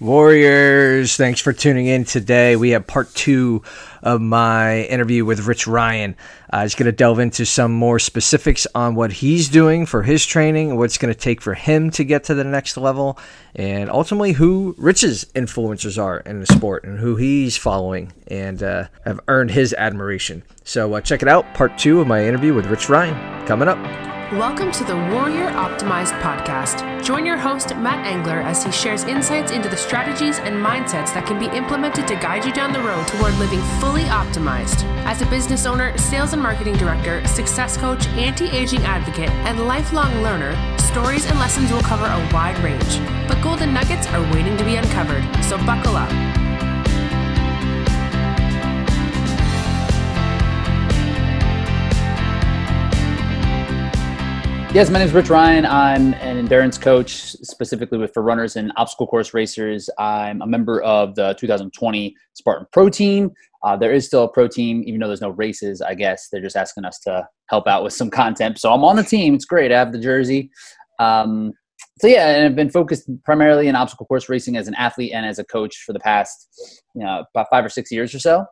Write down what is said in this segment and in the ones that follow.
Warriors, thanks for tuning in today. We have part two of my interview with Rich Ryan. Uh, he's going to delve into some more specifics on what he's doing for his training what's going to take for him to get to the next level, and ultimately who Rich's influencers are in the sport and who he's following and uh, have earned his admiration. So uh, check it out, part two of my interview with Rich Ryan, coming up. Welcome to the Warrior Optimized podcast. Join your host, Matt Engler, as he shares insights into the strategies and mindsets that can be implemented to guide you down the road toward living fully optimized. As a business owner, sales and marketing director, success coach, anti aging advocate, and lifelong learner, stories and lessons will cover a wide range. But golden nuggets are waiting to be uncovered, so buckle up. Yes, my name is Rich Ryan. I'm an endurance coach, specifically with for runners and obstacle course racers. I'm a member of the 2020 Spartan Pro Team. Uh, there is still a pro team, even though there's no races. I guess they're just asking us to help out with some content. So I'm on the team. It's great. I have the jersey. Um, so yeah, and I've been focused primarily in obstacle course racing as an athlete and as a coach for the past, you know, about five or six years or so.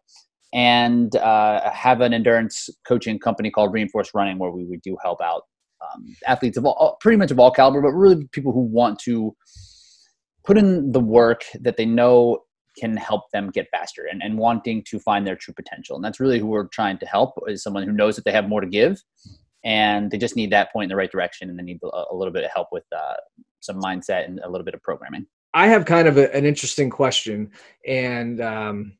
And uh, have an endurance coaching company called Reinforced Running, where we, we do help out um, athletes of all, pretty much of all caliber, but really people who want to put in the work that they know can help them get faster and, and wanting to find their true potential. And that's really who we're trying to help is someone who knows that they have more to give and they just need that point in the right direction and they need a, a little bit of help with uh, some mindset and a little bit of programming. I have kind of a, an interesting question and um,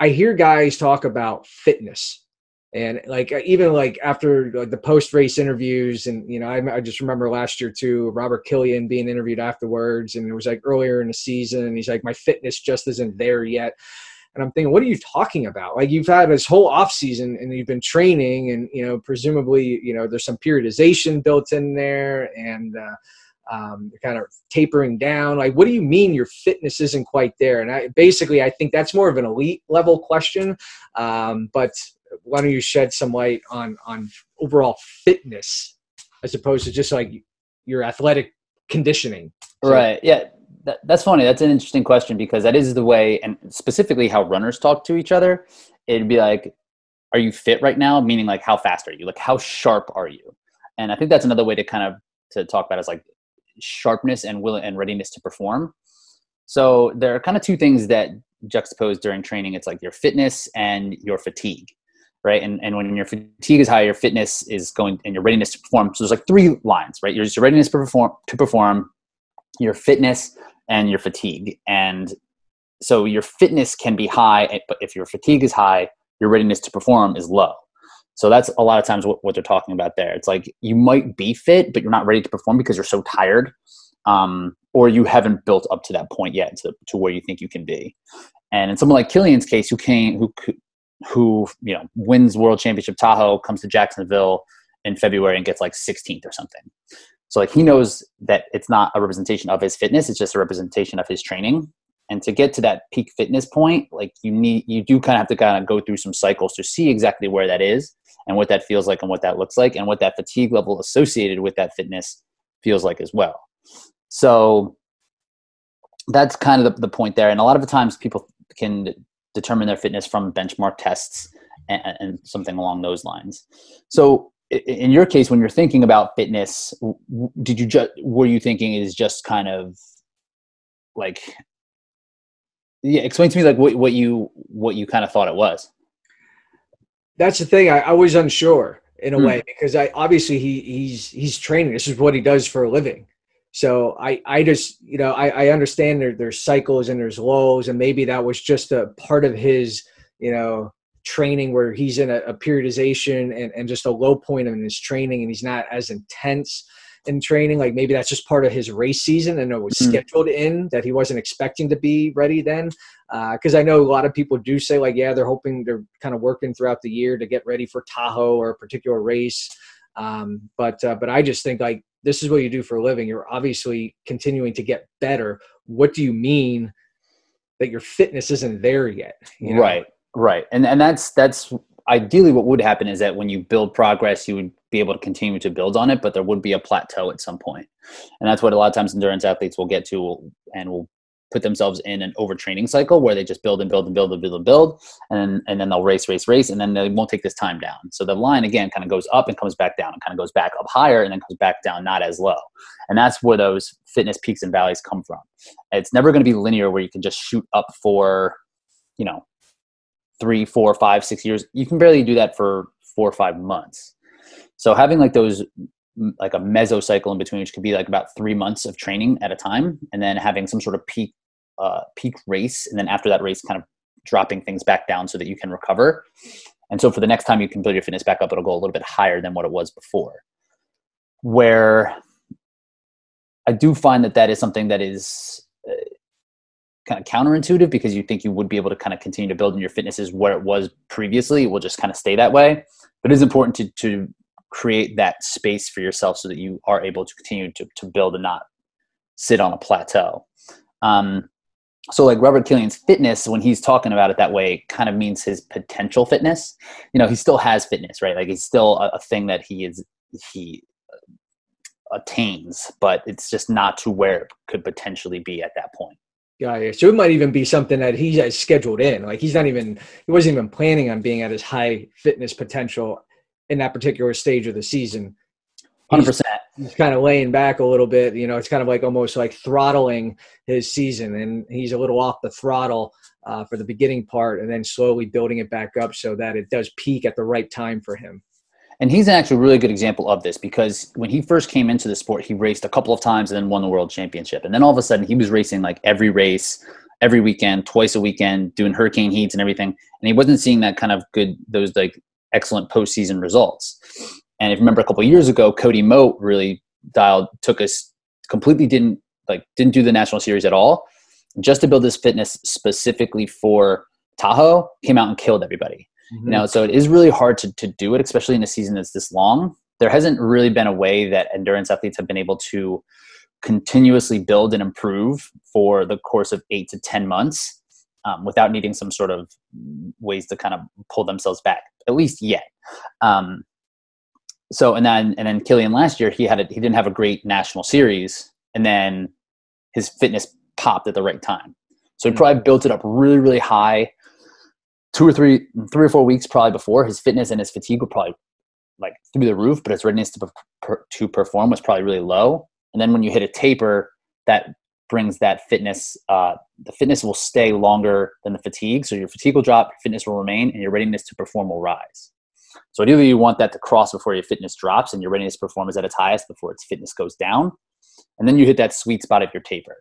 I hear guys talk about fitness and like uh, even like after like the post race interviews and you know I, I, just remember last year too robert killian being interviewed afterwards and it was like earlier in the season and he's like my fitness just isn't there yet. And i'm thinking what are you talking about? Like you've had this whole off season and you've been training and you know presumably you know there's some periodization built in there and uh, um, kind of tapering down. Like what do you mean your fitness isn't quite there? And i basically i think that's more of an elite level question um, but why don't you shed some light on on overall fitness as opposed to just like your athletic conditioning? So, right. Yeah. That, that's funny. That's an interesting question because that is the way, and specifically how runners talk to each other. It'd be like, "Are you fit right now?" Meaning, like, how fast are you? Like, how sharp are you? And I think that's another way to kind of to talk about is like sharpness and will and readiness to perform. So there are kind of two things that juxtapose during training. It's like your fitness and your fatigue right? And, and when your fatigue is high, your fitness is going and your readiness to perform. So there's like three lines, right? Your readiness to perform, to perform, your fitness, and your fatigue. And so your fitness can be high, eh, but if your fatigue is high, your readiness to perform is low. So that's a lot of times what, what they're talking about there. It's like you might be fit, but you're not ready to perform because you're so tired, um, or you haven't built up to that point yet to, to where you think you can be. And in someone like Killian's case, who came, who who you know wins world championship Tahoe comes to Jacksonville in February and gets like 16th or something. So like he knows that it's not a representation of his fitness; it's just a representation of his training. And to get to that peak fitness point, like you need, you do kind of have to kind of go through some cycles to see exactly where that is and what that feels like and what that looks like and what that fatigue level associated with that fitness feels like as well. So that's kind of the, the point there. And a lot of the times people can determine their fitness from benchmark tests and, and something along those lines. So in your case, when you're thinking about fitness, did you just were you thinking is just kind of like yeah? Explain to me like what what you what you kind of thought it was. That's the thing. I, I was unsure in a mm. way because I obviously he he's he's training. This is what he does for a living. So I, I just, you know, I, I understand there, there's cycles and there's lows, and maybe that was just a part of his, you know, training where he's in a, a periodization and, and just a low point in his training, and he's not as intense in training. Like maybe that's just part of his race season, and it was mm-hmm. scheduled in that he wasn't expecting to be ready then. Because uh, I know a lot of people do say like, yeah, they're hoping they're kind of working throughout the year to get ready for Tahoe or a particular race. Um, but uh, but I just think like this is what you do for a living. You're obviously continuing to get better. What do you mean that your fitness isn't there yet? You know? Right, right, and and that's that's ideally what would happen is that when you build progress, you would be able to continue to build on it, but there would be a plateau at some point, and that's what a lot of times endurance athletes will get to and will put themselves in an overtraining cycle where they just build and build and build and build and build and and then they'll race race race and then they won't take this time down. So the line again kind of goes up and comes back down and kind of goes back up higher and then comes back down not as low. And that's where those fitness peaks and valleys come from. It's never going to be linear where you can just shoot up for you know three four five six years. You can barely do that for four or five months. So having like those like a mesocycle in between, which could be like about three months of training at a time, and then having some sort of peak uh, peak race, and then after that race, kind of dropping things back down so that you can recover. And so for the next time you can build your fitness back up, it'll go a little bit higher than what it was before. Where I do find that that is something that is uh, kind of counterintuitive because you think you would be able to kind of continue to build in your fitness is where it was previously. It will just kind of stay that way. But it is important to, to create that space for yourself so that you are able to continue to, to build and not sit on a plateau. Um, so like Robert Killian's fitness, when he's talking about it that way, kind of means his potential fitness. You know, he still has fitness, right? Like it's still a, a thing that he is he attains, but it's just not to where it could potentially be at that point. Yeah, so it might even be something that he has scheduled in. Like he's not even he wasn't even planning on being at his high fitness potential in that particular stage of the season. Hundred percent. He's kind of laying back a little bit. You know, it's kind of like almost like throttling his season, and he's a little off the throttle uh, for the beginning part, and then slowly building it back up so that it does peak at the right time for him. And he's actually a really good example of this because when he first came into the sport, he raced a couple of times and then won the world championship. And then all of a sudden, he was racing like every race, every weekend, twice a weekend, doing hurricane heats and everything. And he wasn't seeing that kind of good, those like excellent postseason results. And if you remember a couple years ago, Cody Moat really dialed, took us completely didn't like didn't do the national series at all, just to build this fitness specifically for Tahoe. Came out and killed everybody. Mm-hmm. You know, so it is really hard to to do it, especially in a season that's this long. There hasn't really been a way that endurance athletes have been able to continuously build and improve for the course of eight to ten months um, without needing some sort of ways to kind of pull themselves back, at least yet. Um, so and then and then Killian last year he had a, he didn't have a great national series, and then his fitness popped at the right time. So he mm-hmm. probably built it up really really high, two or three three or four weeks probably before his fitness and his fatigue were probably like through the roof, but his readiness to per, to perform was probably really low. And then when you hit a taper, that brings that fitness uh, the fitness will stay longer than the fatigue. So your fatigue will drop your fitness will remain and your readiness to perform will rise. So ideally you want that to cross before your fitness drops and your readiness to perform is at its highest before its fitness goes down. And then you hit that sweet spot of your taper.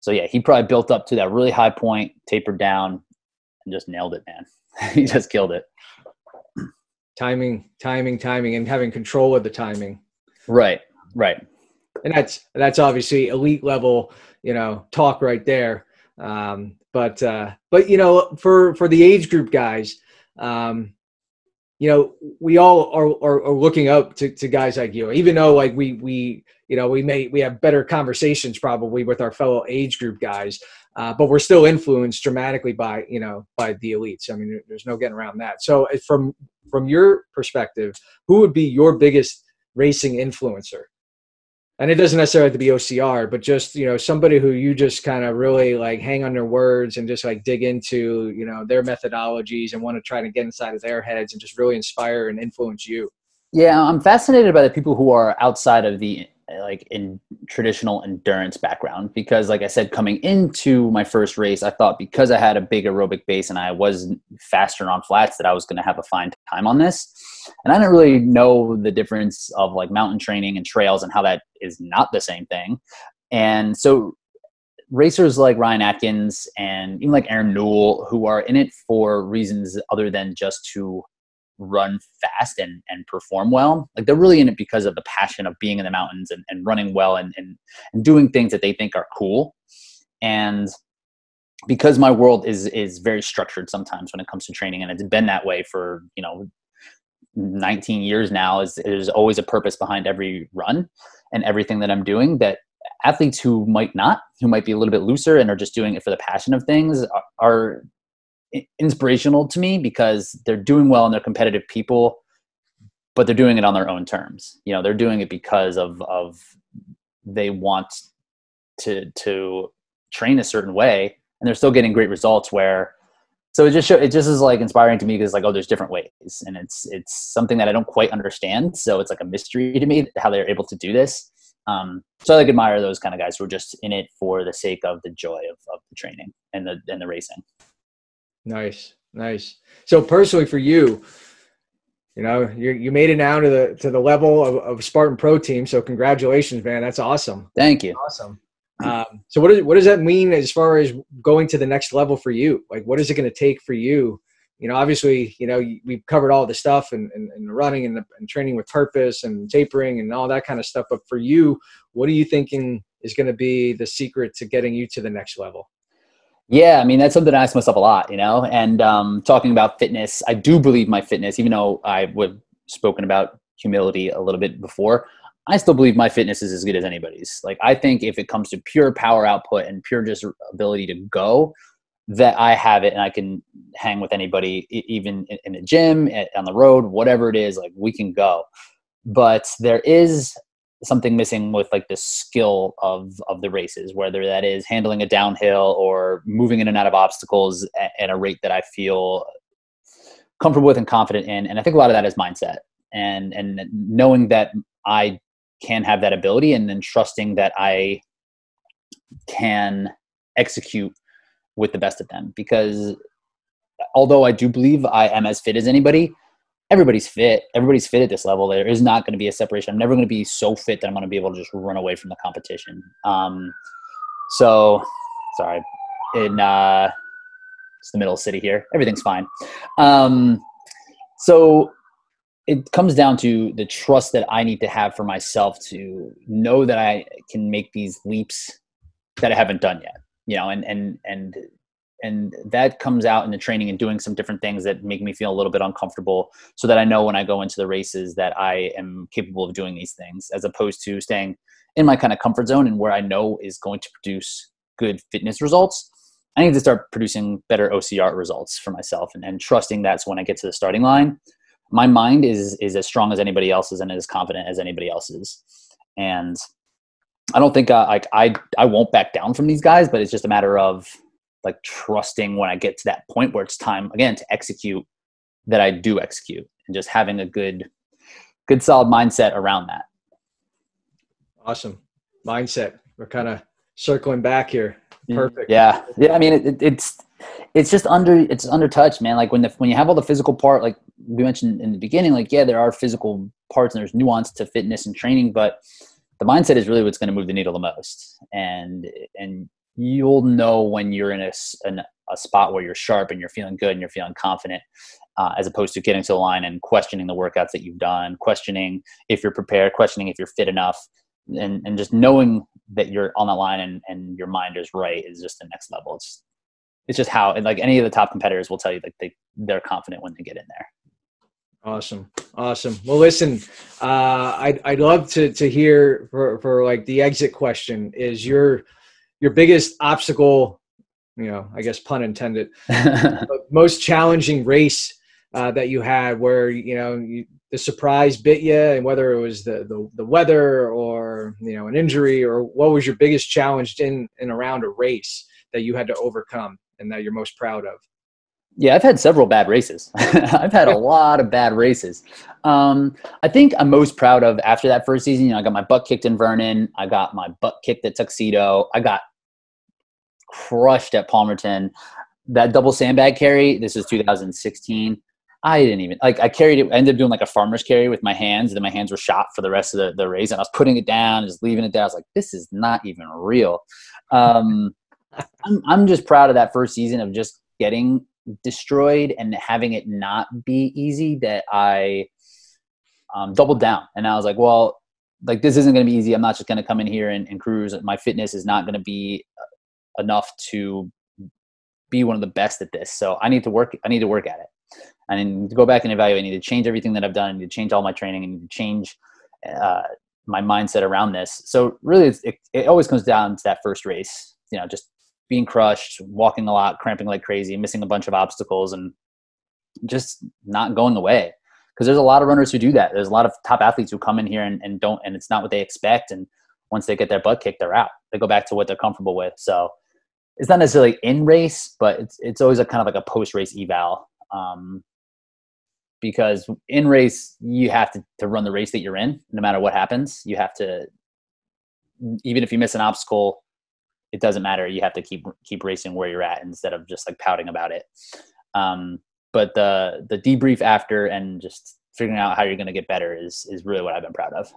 So yeah he probably built up to that really high point tapered down and just nailed it man. He just killed it. Timing timing timing and having control of the timing. Right right and that's that's obviously elite level you know talk right there. Um, but uh, but you know for for the age group guys um, you know we all are, are, are looking up to, to guys like you even though like we we you know we may we have better conversations probably with our fellow age group guys uh, but we're still influenced dramatically by you know by the elites. I mean there's no getting around that. So from from your perspective who would be your biggest racing influencer and it doesn't necessarily have to be OCR, but just you know somebody who you just kind of really like hang on their words and just like dig into you know their methodologies and want to try to get inside of their heads and just really inspire and influence you. Yeah, I'm fascinated by the people who are outside of the like in traditional endurance background because like i said coming into my first race i thought because i had a big aerobic base and i was faster on flats that i was going to have a fine time on this. And i didn't really know the difference of like mountain training and trails and how that is not the same thing. And so racers like ryan atkins and even like aaron newell who are in it for reasons other than just to run fast and, and perform well. Like they're really in it because of the passion of being in the mountains and, and running well and, and, and doing things that they think are cool. And because my world is is very structured sometimes when it comes to training and it's been that way for, you know, 19 years now is there's always a purpose behind every run and everything that I'm doing that athletes who might not, who might be a little bit looser and are just doing it for the passion of things are, are inspirational to me because they're doing well and they're competitive people, but they're doing it on their own terms. You know, they're doing it because of of they want to to train a certain way and they're still getting great results where so it just show, it just is like inspiring to me because like oh there's different ways and it's it's something that i don't quite understand so it's like a mystery to me how they're able to do this um, so i like admire those kind of guys who are just in it for the sake of the joy of, of the training and the and the racing nice nice so personally for you you know you you made it now to the to the level of, of spartan pro team so congratulations man that's awesome thank you awesome um, so what, is, what does that mean as far as going to the next level for you? Like, what is it going to take for you? You know, obviously, you know, we've covered all the stuff and, and, and running and, the, and training with purpose and tapering and all that kind of stuff. But for you, what are you thinking is going to be the secret to getting you to the next level? Yeah, I mean that's something I ask myself a lot, you know. And um, talking about fitness, I do believe my fitness, even though I would spoken about humility a little bit before. I still believe my fitness is as good as anybody's. Like I think if it comes to pure power output and pure just ability to go, that I have it and I can hang with anybody, even in the gym, on the road, whatever it is. Like we can go, but there is something missing with like the skill of of the races, whether that is handling a downhill or moving in and out of obstacles at, at a rate that I feel comfortable with and confident in. And I think a lot of that is mindset and and knowing that I can have that ability and then trusting that I can execute with the best of them because although I do believe I am as fit as anybody, everybody's fit. Everybody's fit at this level. There is not going to be a separation. I'm never going to be so fit that I'm going to be able to just run away from the competition. Um, so, sorry, in uh, it's the middle of the city here. Everything's fine. Um, so it comes down to the trust that I need to have for myself to know that I can make these leaps that I haven't done yet. You know, and and and and that comes out in the training and doing some different things that make me feel a little bit uncomfortable so that I know when I go into the races that I am capable of doing these things as opposed to staying in my kind of comfort zone and where I know is going to produce good fitness results. I need to start producing better OCR results for myself and, and trusting that's when I get to the starting line my mind is is as strong as anybody else's and as confident as anybody else's and i don't think uh, like i i won't back down from these guys but it's just a matter of like trusting when i get to that point where it's time again to execute that i do execute and just having a good good solid mindset around that. Awesome. Mindset. We're kind of circling back here. Mm, perfect. Yeah. Yeah i mean it, it, it's it's just under it's under touch man. Like when the when you have all the physical part like we mentioned in the beginning, like, yeah, there are physical parts and there's nuance to fitness and training, but the mindset is really what's going to move the needle the most. And, and you'll know when you're in a, in a spot where you're sharp and you're feeling good and you're feeling confident, uh, as opposed to getting to the line and questioning the workouts that you've done, questioning if you're prepared, questioning if you're fit enough, and, and just knowing that you're on the line and, and your mind is right is just the next level. It's it's just how and like any of the top competitors will tell you like they they're confident when they get in there. Awesome, awesome. Well, listen, uh, I'd I'd love to to hear for for like the exit question is your your biggest obstacle, you know, I guess pun intended, most challenging race uh, that you had where you know you, the surprise bit you, and whether it was the, the the weather or you know an injury or what was your biggest challenge in and around a race that you had to overcome and that you're most proud of. Yeah, I've had several bad races. I've had a lot of bad races. Um, I think I'm most proud of after that first season. You know, I got my butt kicked in Vernon. I got my butt kicked at Tuxedo. I got crushed at Palmerton. That double sandbag carry. This is 2016. I didn't even like. I carried it. Ended up doing like a farmer's carry with my hands, and then my hands were shot for the rest of the, the race. And I was putting it down, just leaving it there. I was like, "This is not even real." Um, I'm I'm just proud of that first season of just getting destroyed and having it not be easy that I um, doubled down. And I was like, well, like this isn't going to be easy. I'm not just going to come in here and, and cruise. My fitness is not going to be enough to be one of the best at this. So I need to work. I need to work at it. I need to go back and evaluate. I need to change everything that I've done. I need to change all my training. I need to change uh, my mindset around this. So really, it, it always comes down to that first race. You know, just being crushed, walking a lot, cramping like crazy, missing a bunch of obstacles, and just not going away. Because there's a lot of runners who do that. There's a lot of top athletes who come in here and, and don't, and it's not what they expect. And once they get their butt kicked, they're out. They go back to what they're comfortable with. So it's not necessarily in race, but it's it's always a kind of like a post race eval. Um, because in race you have to, to run the race that you're in no matter what happens you have to even if you miss an obstacle it doesn't matter you have to keep keep racing where you're at instead of just like pouting about it um, but the the debrief after and just figuring out how you're going to get better is is really what i've been proud of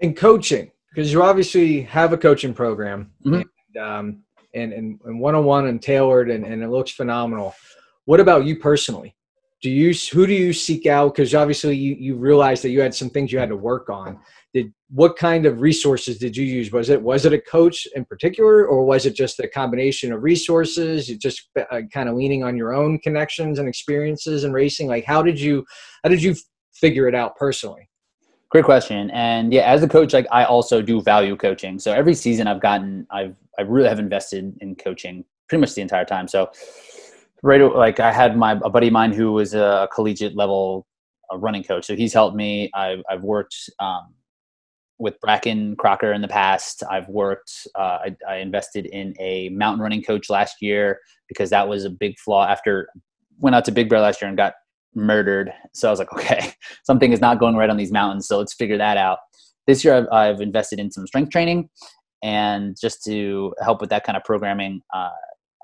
in coaching because you obviously have a coaching program mm-hmm. And, um, and, and, and one-on-one and tailored and, and it looks phenomenal. What about you personally? Do you who do you seek out? Because obviously you, you realized that you had some things you had to work on. Did what kind of resources did you use? Was it was it a coach in particular or was it just a combination of resources? You just uh, kind of leaning on your own connections and experiences in racing? Like how did you how did you figure it out personally great question. And yeah as a coach like i also do value coaching. So every season i've gotten i've i really have invested in coaching pretty much the entire time. So right like i had my a buddy of mine who was a collegiate level uh, running coach. So he's helped me. I've, I've worked um, with Brakken Kraker in the past. I've worked uh, I, I, invested in a mountain running coach last year because that was a big flaw after went out to big bear last year and got murdered so i was like okay something is not going right on these mountains so let's figure that out this year i've, I've invested in some strength training and just to help with that kind of programming uh,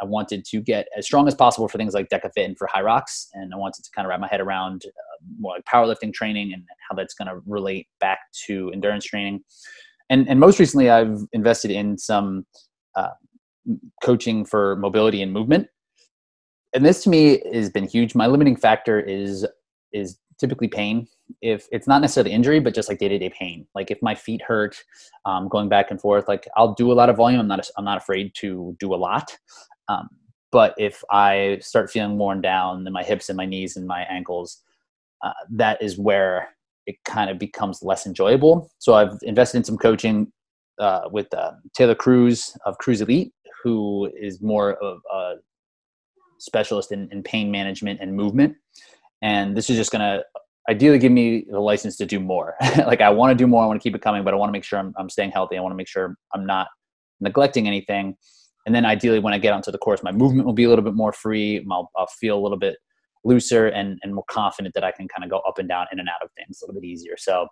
I wanted to get as strong as possible for things like DEKA FIT and for HYROX, and I wanted to kind of wrap my head around uh, more like powerlifting training and how that's going to relate back to endurance training. And and most recently, I've invested in some uh, coaching for mobility and movement. And this to me has been huge. My limiting factor is is typically pain. If it's not necessarily injury, but just like day to day pain. Like if my feet hurt, um, going back and forth, like I'll do a lot of volume. I'm not I'm not afraid to do a lot. Um, but if I start feeling worn down in my hips and my knees and my ankles, uh, that is where it kind of becomes less enjoyable. So I've invested in some coaching uh, with uh, Taylor Cruz of Cruz Elite, who is more of a specialist in, in pain management and movement. And this is just going to ideally give me the license to do more. like I want to do more. I want to keep it coming, but I want to make sure I'm, I'm staying healthy. I want to make sure I'm not neglecting anything and then ideally when i get onto the course my movement will be a little bit more free i'll, I'll feel a little bit looser and, and more confident that i can kind of go up and down in and out of things a little bit easier so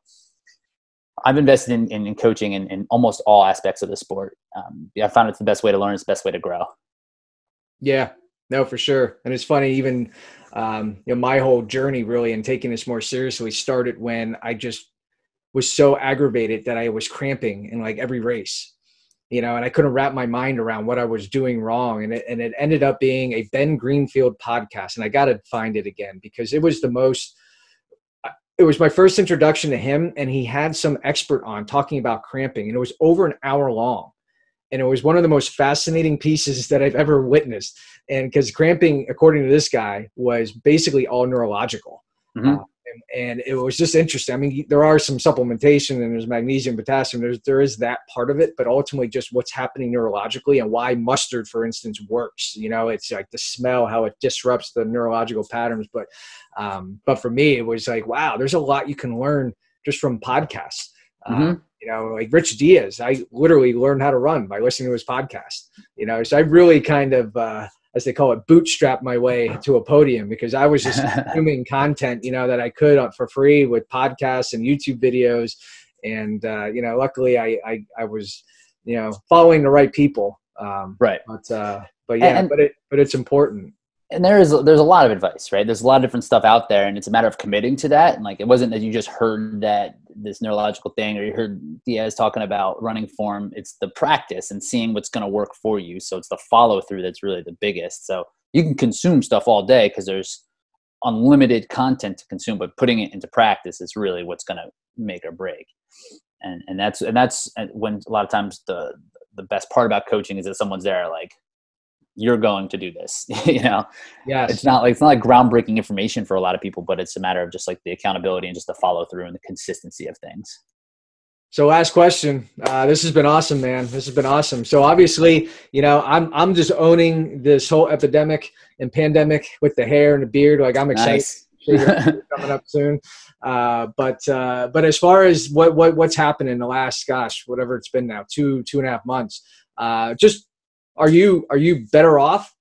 i've invested in, in, in coaching in, in, almost all aspects of the sport um, yeah, i found it's the best way to learn it's the best way to grow yeah no for sure and it's funny even um, you know my whole journey really in taking this more seriously started when i just was so aggravated that i was cramping in like every race you know, and I couldn't wrap my mind around what I was doing wrong. And it, and it ended up being a Ben Greenfield podcast. And I got to find it again because it was the most, it was my first introduction to him. And he had some expert on talking about cramping. And it was over an hour long. And it was one of the most fascinating pieces that I've ever witnessed. And because cramping, according to this guy, was basically all neurological. Mm-hmm. Uh, and it was just interesting. I mean, there are some supplementation and there's magnesium, potassium. There's there is that part of it, but ultimately just what's happening neurologically and why mustard, for instance, works. You know, it's like the smell, how it disrupts the neurological patterns. But um, but for me, it was like, wow, there's a lot you can learn just from podcasts. Mm-hmm. Um, you know, like Rich Diaz, I literally learned how to run by listening to his podcast. You know, so I really kind of. Uh, as they call it, bootstrap my way to a podium because I was just consuming content, you know, that I could for free with podcasts and YouTube videos. And, uh, you know, luckily I, I, I, was, you know, following the right people. Um, right. But, uh, but yeah, and, but it, but it's important and there is there's a lot of advice right? There's a lot of different stuff out there and it's a matter of committing to that. And like it wasn't that you just heard that this neurological thing or you heard diaz talking about running form. It's the practice and seeing what's going to work for you. So it's the follow through that's really the biggest. So you can consume stuff all day because there's unlimited content to consume but putting it into practice is really what's going to make or break. And and that's and that's when a lot of times the the best part about coaching is that someone's there like you're going to do this you know? Yeah it's not like it's not like groundbreaking information for a lot of people but it's a matter of just like the accountability and just the follow through and the consistency of things. So last question. Uh, this has been awesome man. This has been awesome. So obviously you know i'm i'm just owning this whole epidemic and pandemic with the hair and the beard. Like i'm excited nice. coming up soon. Uh, but uh, but as far as what, what what's happened in the last gosh whatever it's been now two two and a half months uh, just are you are you better off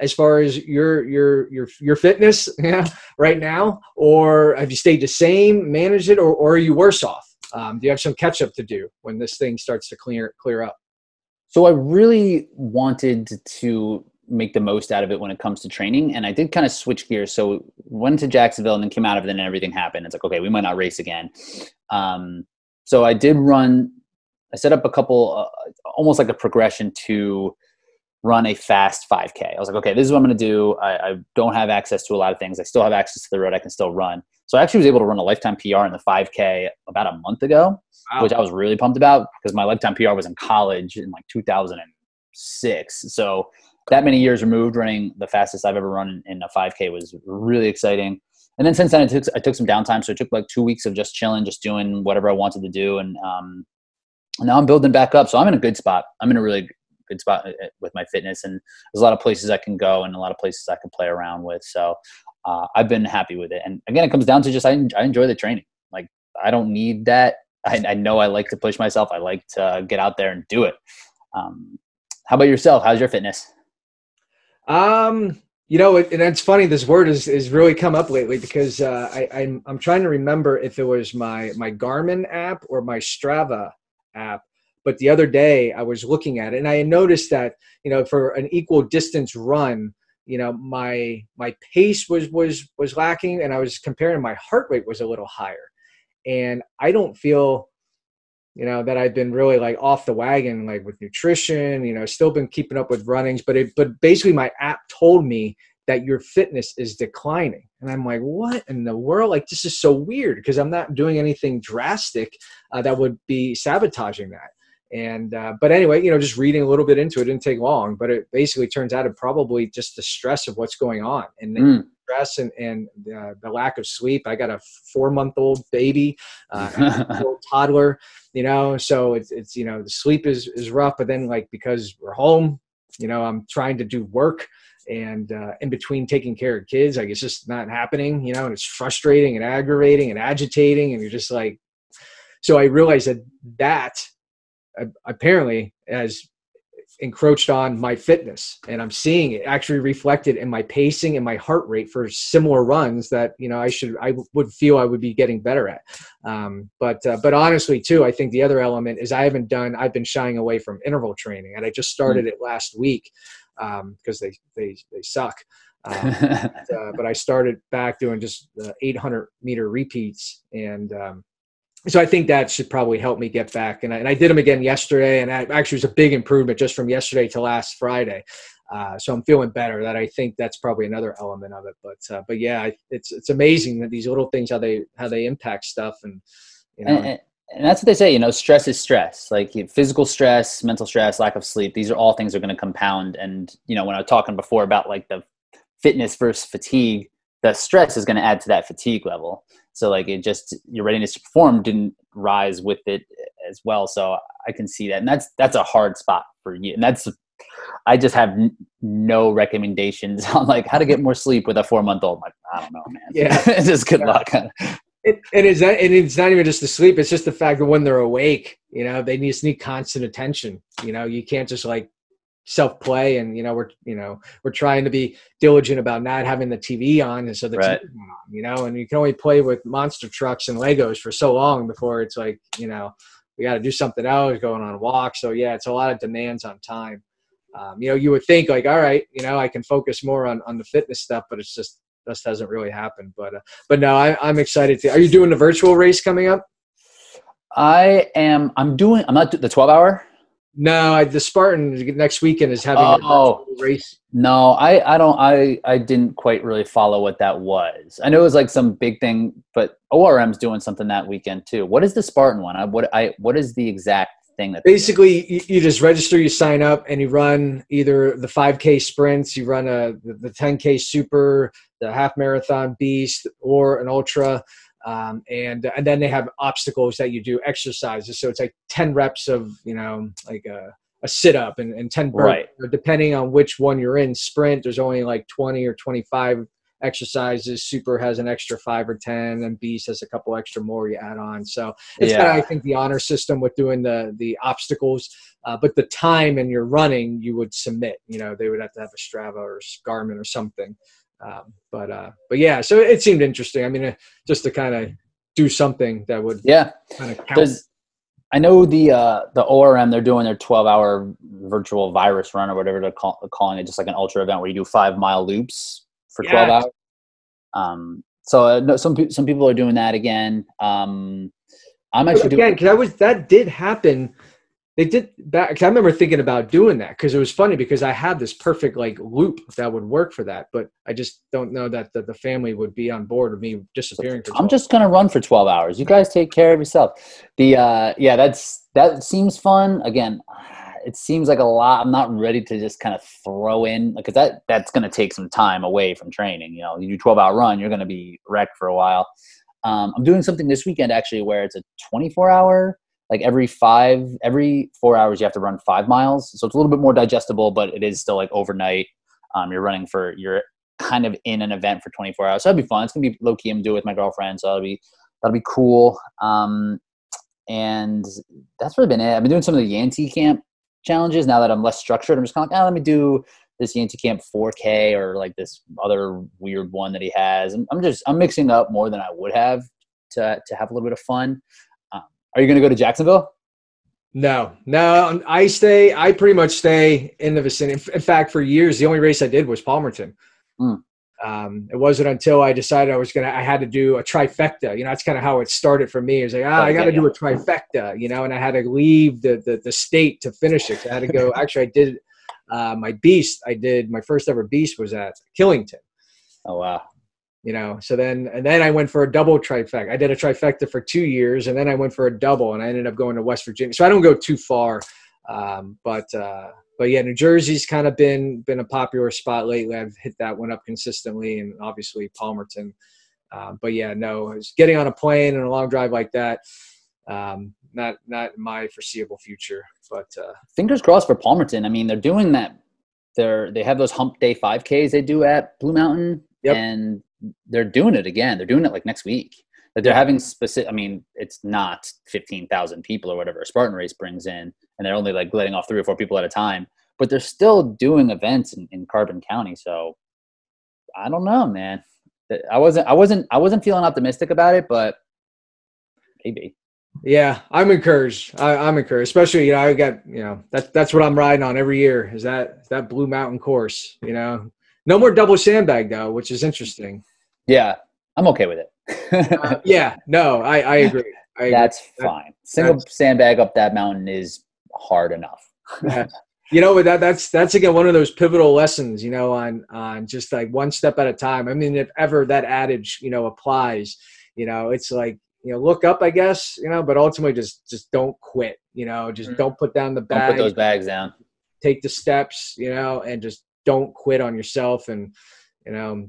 as far as your your your your fitness right now, or have you stayed the same, managed it, or, or are you worse off? Um, do you have some catch up to do when this thing starts to clear clear up? So I really wanted to make the most out of it when it comes to training, and I did kind of switch gears. So went to Jacksonville and then came out of it, and everything happened. It's like okay, we might not race again. Um, so I did run. I set up a couple, uh, almost like a progression to run a fast 5K. I was like, okay, this is what I'm going to do. I, I, don't have access to a lot of things. I still have access to the road. I can still run. So I actually was able to run a lifetime PR in the 5K about a month ago, wow. which I was really pumped about because my lifetime PR was in college in like 2006. So that many years removed, running the fastest I've ever run in a 5K was really exciting. And then since then, I took I took some downtime. So it took like two weeks of just chilling, just doing whatever I wanted to do, and um, now I'm building back up. So I'm in a good spot. I'm in a really good spot uh, with my fitness, and there's a lot of places I can go and a lot of places I can play around with. So uh, I've been happy with it. And again, it comes down to just I, I enjoy the training. Like I don't need that. I, I, know I like to push myself. I like to get out there and do it. Um, how about yourself? How's your fitness? Um, you know, and it's funny. This word has is really come up lately because uh, I, I'm I'm trying to remember if it was my my Garmin app or my Strava app but the other day I was looking at it and I noticed that, you know, for an equal distance run, you know, my my pace was was was lacking and I was comparing my heart rate was a little higher. And I don't feel you know that I've been really like off the wagon like with nutrition, you know, still been keeping up with runnings, but it but basically my app told me that your fitness is declining. And I'm like, what in the world? Like, this is so weird because I'm not doing anything drastic uh, that would be sabotaging that. And uh, but anyway, you know, just reading a little bit into it didn't take long, but it basically turns out it probably just the stress of what's going on and mm. stress and and uh, the lack of sleep. I got a four month old baby, uh, toddler, you know, so it's it's you know the sleep is is rough. But then like because we're home, you know, I'm trying to do work and uh, in between taking care of kids, like it's just not happening, you know, and it's frustrating and aggravating and agitating, and you're just like. So I realized that that apparently has encroached on my fitness. And i'm seeing it actually reflected in my pacing and my heart rate for similar runs that you know i should i would feel i would be getting better at. Um, but uh, but honestly too i think the other element is i haven't done i've been shying away from interval training and i just started mm. it last week because um, they they they suck. Um, but, uh, but, i started back doing just 800 meter repeats and um, so I think that should probably help me get back. And I, and I did them again yesterday, and I, actually was a big improvement just from yesterday to last Friday. Uh, so I'm feeling better. That I think that's probably another element of it. But uh, but yeah, it's it's amazing that these little things how they how they impact stuff and you know. And, and that's what they say. You know, stress is stress. Like physical stress, mental stress, lack of sleep. These are all things that are going to compound. And you know, when I was talking before about like the fitness versus fatigue, the stress is going to add to that fatigue level. So like it just your readiness to perform didn't rise with it as well. So I can see that, and that's that's a hard spot for you. And that's I just have n- no recommendations on like how to get more sleep with a four month old. Like I don't know, man. Yeah, it's just good yeah. luck. It, it is and it's not even just the sleep it's just the fact that when they're awake you know they need, just need constant attention you know you can't just like self play and you know we're you know we're trying to be diligent about not having the tv on and so the right. TV on, you know and you can only play with monster trucks and legos for so long before it's like you know we got to do something else going on a walk so yeah it's a lot of demands on time. Um, you know you would think like all right you know i can focus more on on the fitness stuff but it's just just hasn't really happened. But uh, but no I, i'm excited to are you doing the virtual race coming up? I am i'm doing i'm not the 12 hour no, I, the Spartan next weekend is having oh, a race. No, I, I don't I, I didn't quite really follow what that was. I know it was like some big thing, but ORM's doing something that weekend too. What is the Spartan one? I what I what is the exact thing that basically you, you, just register, you sign up, and you run either the 5K sprints, you run a the 10K super, the half marathon beast, or an ultra um, and and then they have obstacles that you do exercises so it's like 10 reps of you know like a, a sit up and, and 10 burpees right. depending on which one you're in sprint there's only like 20 or 25 exercises. Super has an extra five or ten, and Beast has a couple extra more you add on. So it's Yeah. kind of I think the honor system with doing the the obstacles, uh, but the time and your running you would submit. You know they would have to have a Strava or Garmin or something. Um, but uh, but yeah, so it seemed interesting. I mean, uh, just to kind of do something that would Yeah. kind of count. I know the uh, the ORM they're doing their 12 hour virtual virus run or whatever they're call, calling it, just like an ultra event where you do five mile loops for 12 hours. Um, so uh, no, some pe- some people are doing that again. Um, I'm actually again, doing. because I was that did happen. They did back. I remember thinking about doing that because it was funny because I had this perfect like loop that would work for that, but I just don't know that the, the family would be on board with me disappearing. For I'm just gonna run for 12 hours. You guys take care of yourself. The uh, yeah, that's that seems fun. Again, it seems like a lot. I'm not ready to just kind of throw in because that that's gonna take some time away from training. You know, you do 12 hour run, you're gonna be wrecked for a while. Um, I'm doing something this weekend actually where it's a 24 hour. Like every five, every four hours, you have to run five miles. So it's a little bit more digestible, but it is still like overnight. Um, you're running for you're kind of in an event for 24 hours. So that'd be fun. It's gonna be low key. I'm doing it with my girlfriend, so that'll be that'll be cool. Um, and that's really been it. I've been doing some of the Yanti Camp challenges now that I'm less structured. I'm just kind of like, oh, let me do this Yanti Camp 4K or like this other weird one that he has. And I'm just I'm mixing up more than I would have to to have a little bit of fun. Um, are you gonna go to Jacksonville? No, no, I stay. I pretty much stay in the vicinity. In fact, for years, the only race I did was Palmerton. Mm. Um, it wasn't until I decided I was gonna. I had to do a trifecta. You know, that's kind of how it started for me. It was like, ah, I got to do a trifecta. You know, and I had to leave the the, the state to finish it. I had to go. Actually, I did uh, my beast. I did my first ever beast was at Killington Oh wow. You know so then and then i went for a double trifecta i did a trifecta for two years and then i went for a double and i ended up going to west virginia so i don't go too far um, but uh, but yeah new jersey's kind of been been a popular spot lately i've hit that one up consistently and obviously palmerton um, but yeah no getting on a plane and a long drive like that um, not not my foreseeable future but uh, fingers crossed for Palmerton. I mean, they're doing that. They're they have those Hump Day 5Ks they do at Blue Mountain, Yep. and they're doing it again. They're doing it like next week. That they're having specific. I mean, it's not fifteen thousand people or whatever a Spartan race brings in, and they're only like letting off three or four people at a time. But they're still doing events in, in Carbon County. So I don't know, man. I wasn't. I wasn't. I wasn't feeling optimistic about it, but maybe. Yeah, I'm encouraged. I, I'm encouraged, especially you know I got you know that's that's what I'm riding on every year is that that Blue Mountain course. You know, no more double sandbag though, which is interesting. Yeah, I'm okay with it. Uh, yeah, no, I I agree. I agree. That's That- fine. Single sandbag up that mountain is hard enough. Yeah. you know that that's that's again one of those pivotal lessons you know on on just like one step at a time i mean if ever that adage you know applies you know it's like you know look up i guess you know but ultimately just just don't quit you know just Mhm. don't put down the Don't put those bags down. take the steps you know and just don't quit on yourself and you know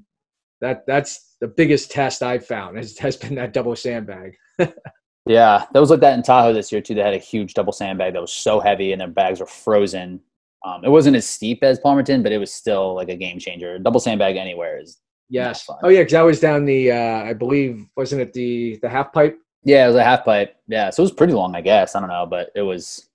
that that's the biggest test i've found has, has been that double sandbag Yeah, that was like that in Tahoe this year too. They had a huge double sandbag that was so heavy, and their bags were frozen. Um, it wasn't as steep as Palmerton, but it was still like a game changer. Double sandbag anywhere is yes oh yeah because i was down the uh i believe wasn't it the the half pipe yeah, it was a half pipe. Yeah, so it was pretty long, I guess. I don't know, but it was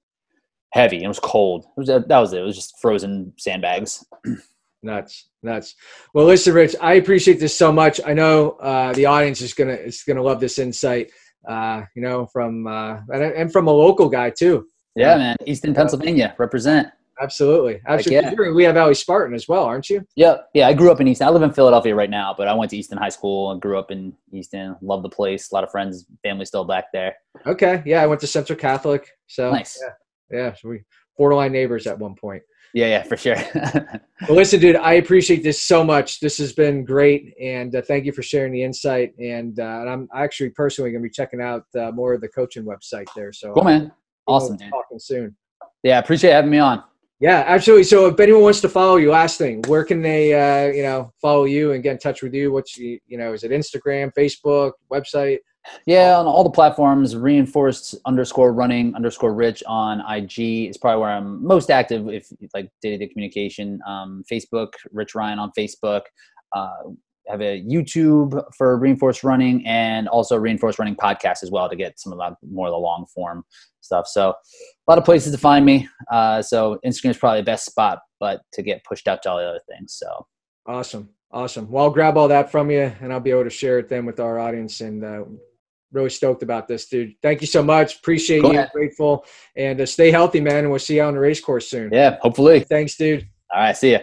heavy. It was cold. It was that was it. It was just frozen sandbags. nuts nuts well listen rich i appreciate this so much i know uh the audience is gonna is gonna love this insight uh you know from uh and, and from a local guy too Yeah, Yeah. man. Easton, Pennsylvania, represent. absolutely absolutely yeah. We have valley spartan as well aren't you Yeah, yeah. I grew up in Easton. I live in Philadelphia right now, but I went to Easton High School and grew up in Easton. Love the place. A lot of friends, family still back there. okay yeah i went to central catholic so Nice. yeah, yeah so we borderline neighbors at one point Yeah, yeah, for sure. well listen dude i appreciate this so much this has been great and uh, thank you for sharing the insight and, uh, and i'm actually personally going to be checking out uh, more of the coaching website there so cool, man. Awesome, talking soon Yeah, appreciate having me on. Yeah, absolutely. So if anyone wants to follow you, last thing, where can they, uh, you know, follow you and get in touch with you? What's you, you know, is it Instagram, Facebook, website? Yeah, on all the platforms, reinforced underscore running underscore rich on IG is probably where I'm most active if like day to day communication. Um, Facebook, Rich Ryan on Facebook. Uh, have a YouTube for reinforced running and also reinforced running podcast as well to get some of the more of the long form stuff. So a lot of places to find me. Uh, so Instagram is probably the best spot, but to get pushed out to all the other things. So awesome, awesome. Well, I'll grab all that from you, and I'll be able to share it then with our audience. And uh, really stoked about this, dude. Thank you so much. Appreciate you. Grateful, and uh, stay healthy, man. And we'll see you on the race course soon. Yeah, hopefully. Thanks, dude. All right, see ya.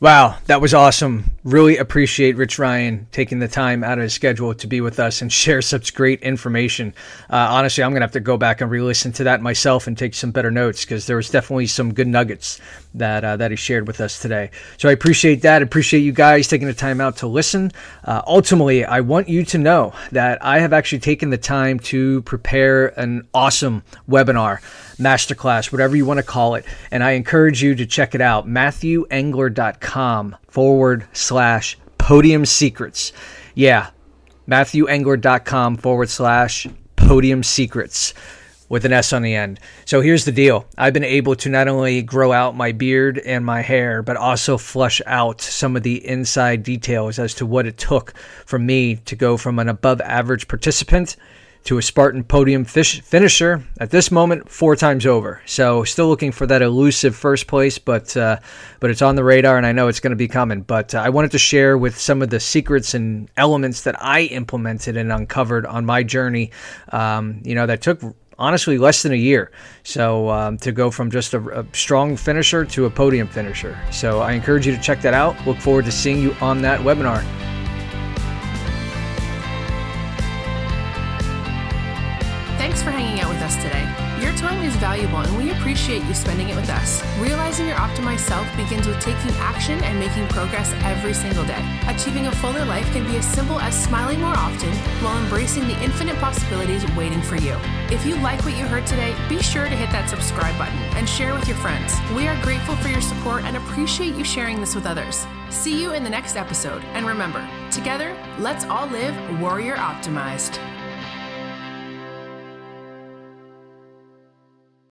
Wow, that was awesome. Really appreciate Rich Ryan taking the time out of his schedule to be with us and share such great information. Uh, honestly, I'm going to have to go back and re listen to that myself and take some better notes because there was definitely some good nuggets that, uh, that he shared with us today. So I appreciate that. Appreciate you guys taking the time out to listen. Uh, ultimately, I want you to know that I have actually taken the time to prepare an awesome webinar masterclass, whatever you want to call it. And I encourage you to check it out matthewengler.com forward slash podium secrets. Yeah, matthewengler.com forward slash podium secrets with an S on the end. So here's the deal I've been able to not only grow out my beard and my hair, but also flush out some of the inside details as to what it took for me to go from an above average participant to a Spartan podium fish, finisher at this moment four times over. So still looking for that elusive first place, but uh, but it's on the radar, and I know it's going to be coming. But uh, I wanted to share with some of the secrets and elements that I implemented and uncovered on my journey. Um, you know that took honestly less than a year. So um, to go from just a, a, strong finisher to a podium finisher. So I encourage you to check that out. Look forward to seeing you on that webinar. Valuable and we appreciate you spending it with us. Realizing your optimized self begins with taking action and making progress every single day. Achieving a fuller life can be as simple as smiling more often while embracing the infinite possibilities waiting for you. If you like what you heard today, be sure to hit that subscribe button and share with your friends. We are grateful for your support and appreciate you sharing this with others. See you in the next episode, and remember, together, let's all live warrior optimized.